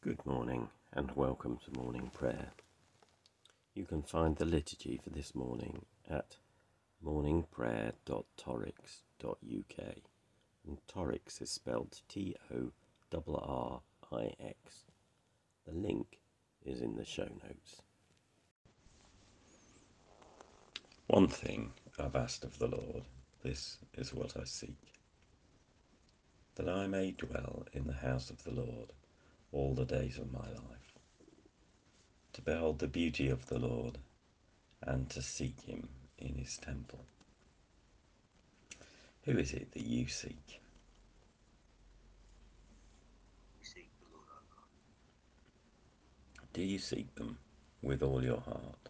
Good morning and welcome to morning prayer. You can find the liturgy for this morning at morningprayer.torrix.uk and Torrix is spelled T O R R I X. The link is in the show notes. One thing I've asked of the Lord, this is what I seek that I may dwell in the house of the Lord all the days of my life, to behold the beauty of the Lord and to seek him in his temple. Who is it that you seek? Do you seek them with all your heart?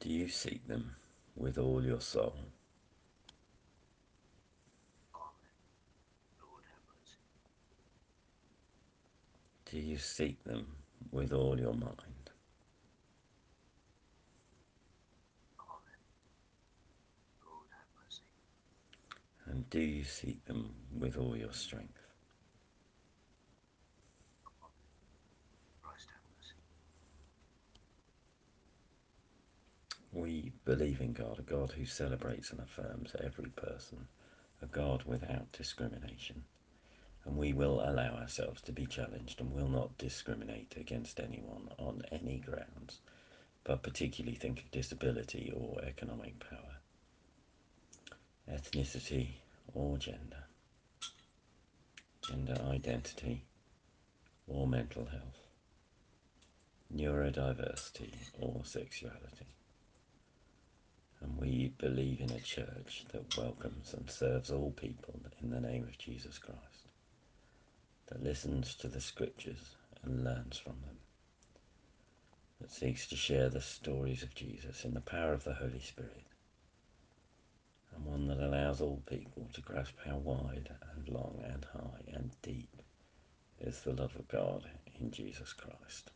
Do you seek them with all your soul? You seek them with all your mind? And do you seek them with all your strength? We believe in God, a God who celebrates and affirms every person, a God without discrimination. And we will allow ourselves to be challenged and will not discriminate against anyone on any grounds, but particularly think of disability or economic power, ethnicity or gender, gender identity or mental health, neurodiversity or sexuality. And we believe in a church that welcomes and serves all people in the name of Jesus Christ, that listens to the scriptures and learns from them, that seeks to share the stories of Jesus in the power of the Holy Spirit, and one that allows all people to grasp how wide and long and high and deep is the love of God in Jesus Christ.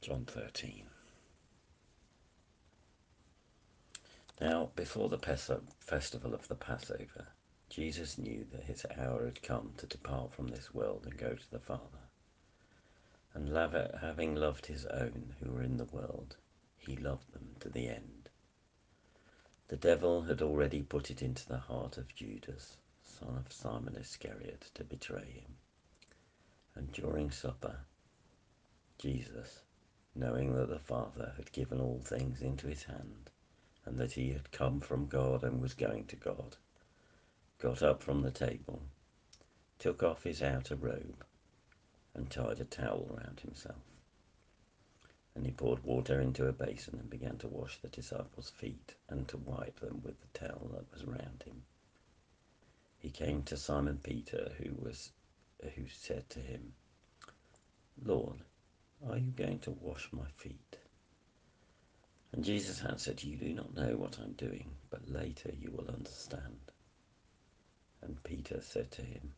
John 13. Now, before the festival of the Passover, Jesus knew that his hour had come to depart from this world and go to the Father. And having loved his own who were in the world, he loved them to the end. The devil had already put it into the heart of Judas, son of Simon Iscariot, to betray him. And during supper, Jesus, knowing that the Father had given all things into his hand, and that he had come from God and was going to God, got up from the table, took off his outer robe, and tied a towel round himself. And he poured water into a basin and began to wash the disciples' feet and to wipe them with the towel that was round him. He came to Simon Peter, who was who said to him, Lord, are you going to wash my feet? And Jesus answered, You do not know what I'm doing, but later you will understand. And Peter said to him,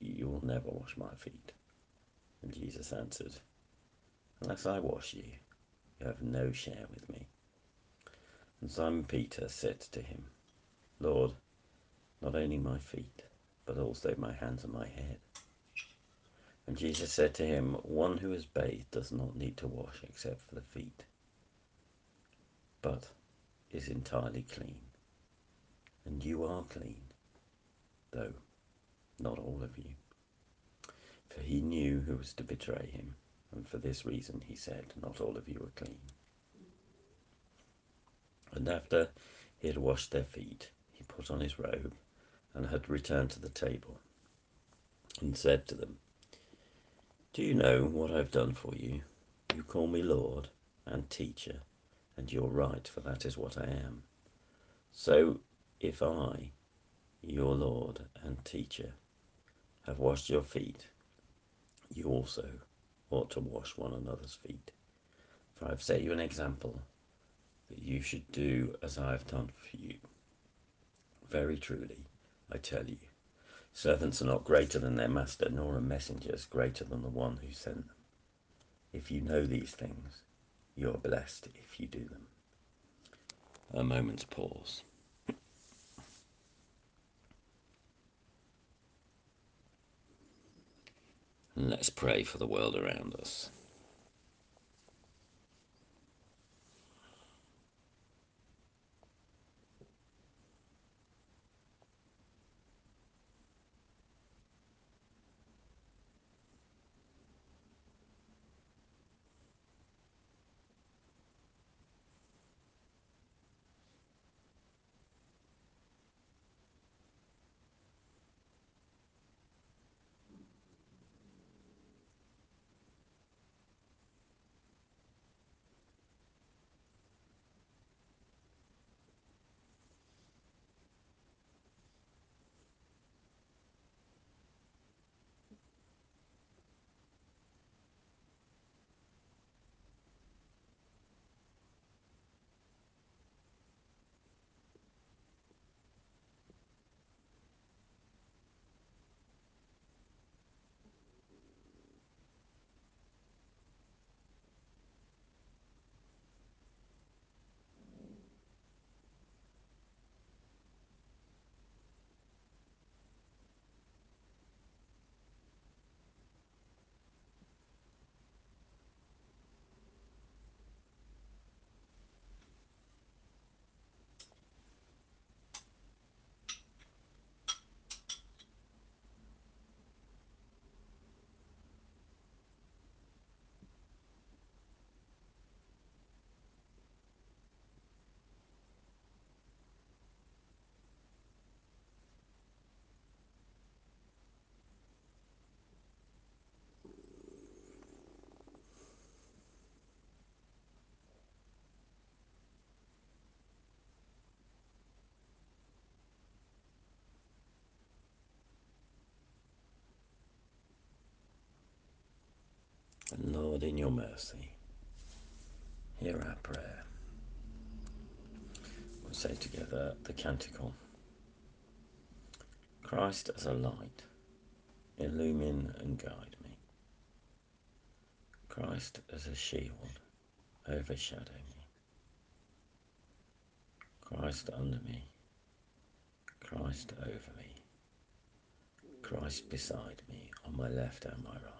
You will never wash my feet. And Jesus answered, Unless I wash you, you have no share with me. And Simon Peter said to him, Lord, not only my feet, but also my hands and my head. And Jesus said to him, One who is bathed does not need to wash except for the feet, but is entirely clean. And you are clean, though not all of you. For he knew who was to betray him, and for this reason he said, Not all of you are clean. And after he had washed their feet, he put on his robe and had returned to the table, and said to them, Do you know what I've done for you? You call me Lord and Teacher, and you're right, for that is what I am. So if I, your Lord and Teacher, have washed your feet, you also ought to wash one another's feet. For I've set you an example that you should do as I have done for you. Very truly, I tell you, servants are not greater than their master, nor are messengers greater than the one who sent them. If you know these things, you are blessed if you do them. a moment's pause. And let's pray for the world around us. And Lord, in your mercy, hear our prayer. We'll say together the canticle Christ as a light, illumine and guide me. Christ as a shield, overshadow me. Christ under me, Christ over me, Christ beside me, on my left and my right.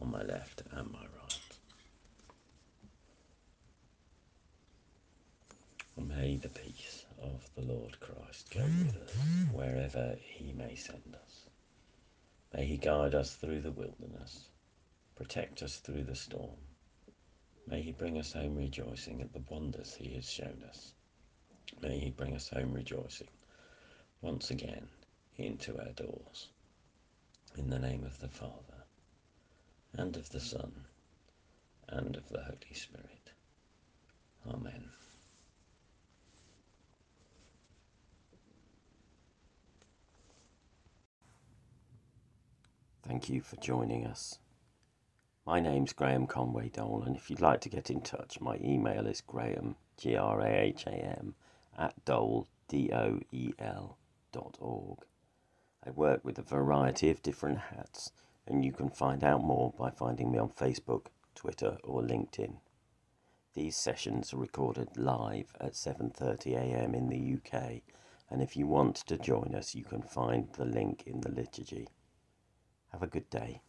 on my left and my right. May the peace of the Lord Christ go with us wherever he may send us. May he guide us through the wilderness, protect us through the storm. May he bring us home rejoicing at the wonders he has shown us. May he bring us home rejoicing once again into our doors. In the name of the Father and of the Son, and of the Holy Spirit. Amen. Thank you for joining us. My name's Graham Conway Doel, and if you'd like to get in touch, my email is graham, G R A H A M, at doel, D O E L, dot org. I work with a variety of different hats and you can find out more by finding me on Facebook, Twitter, or LinkedIn. These sessions are recorded live at 7:30 a.m. in the UK, and if you want to join us, you can find the link in the liturgy. Have a good day.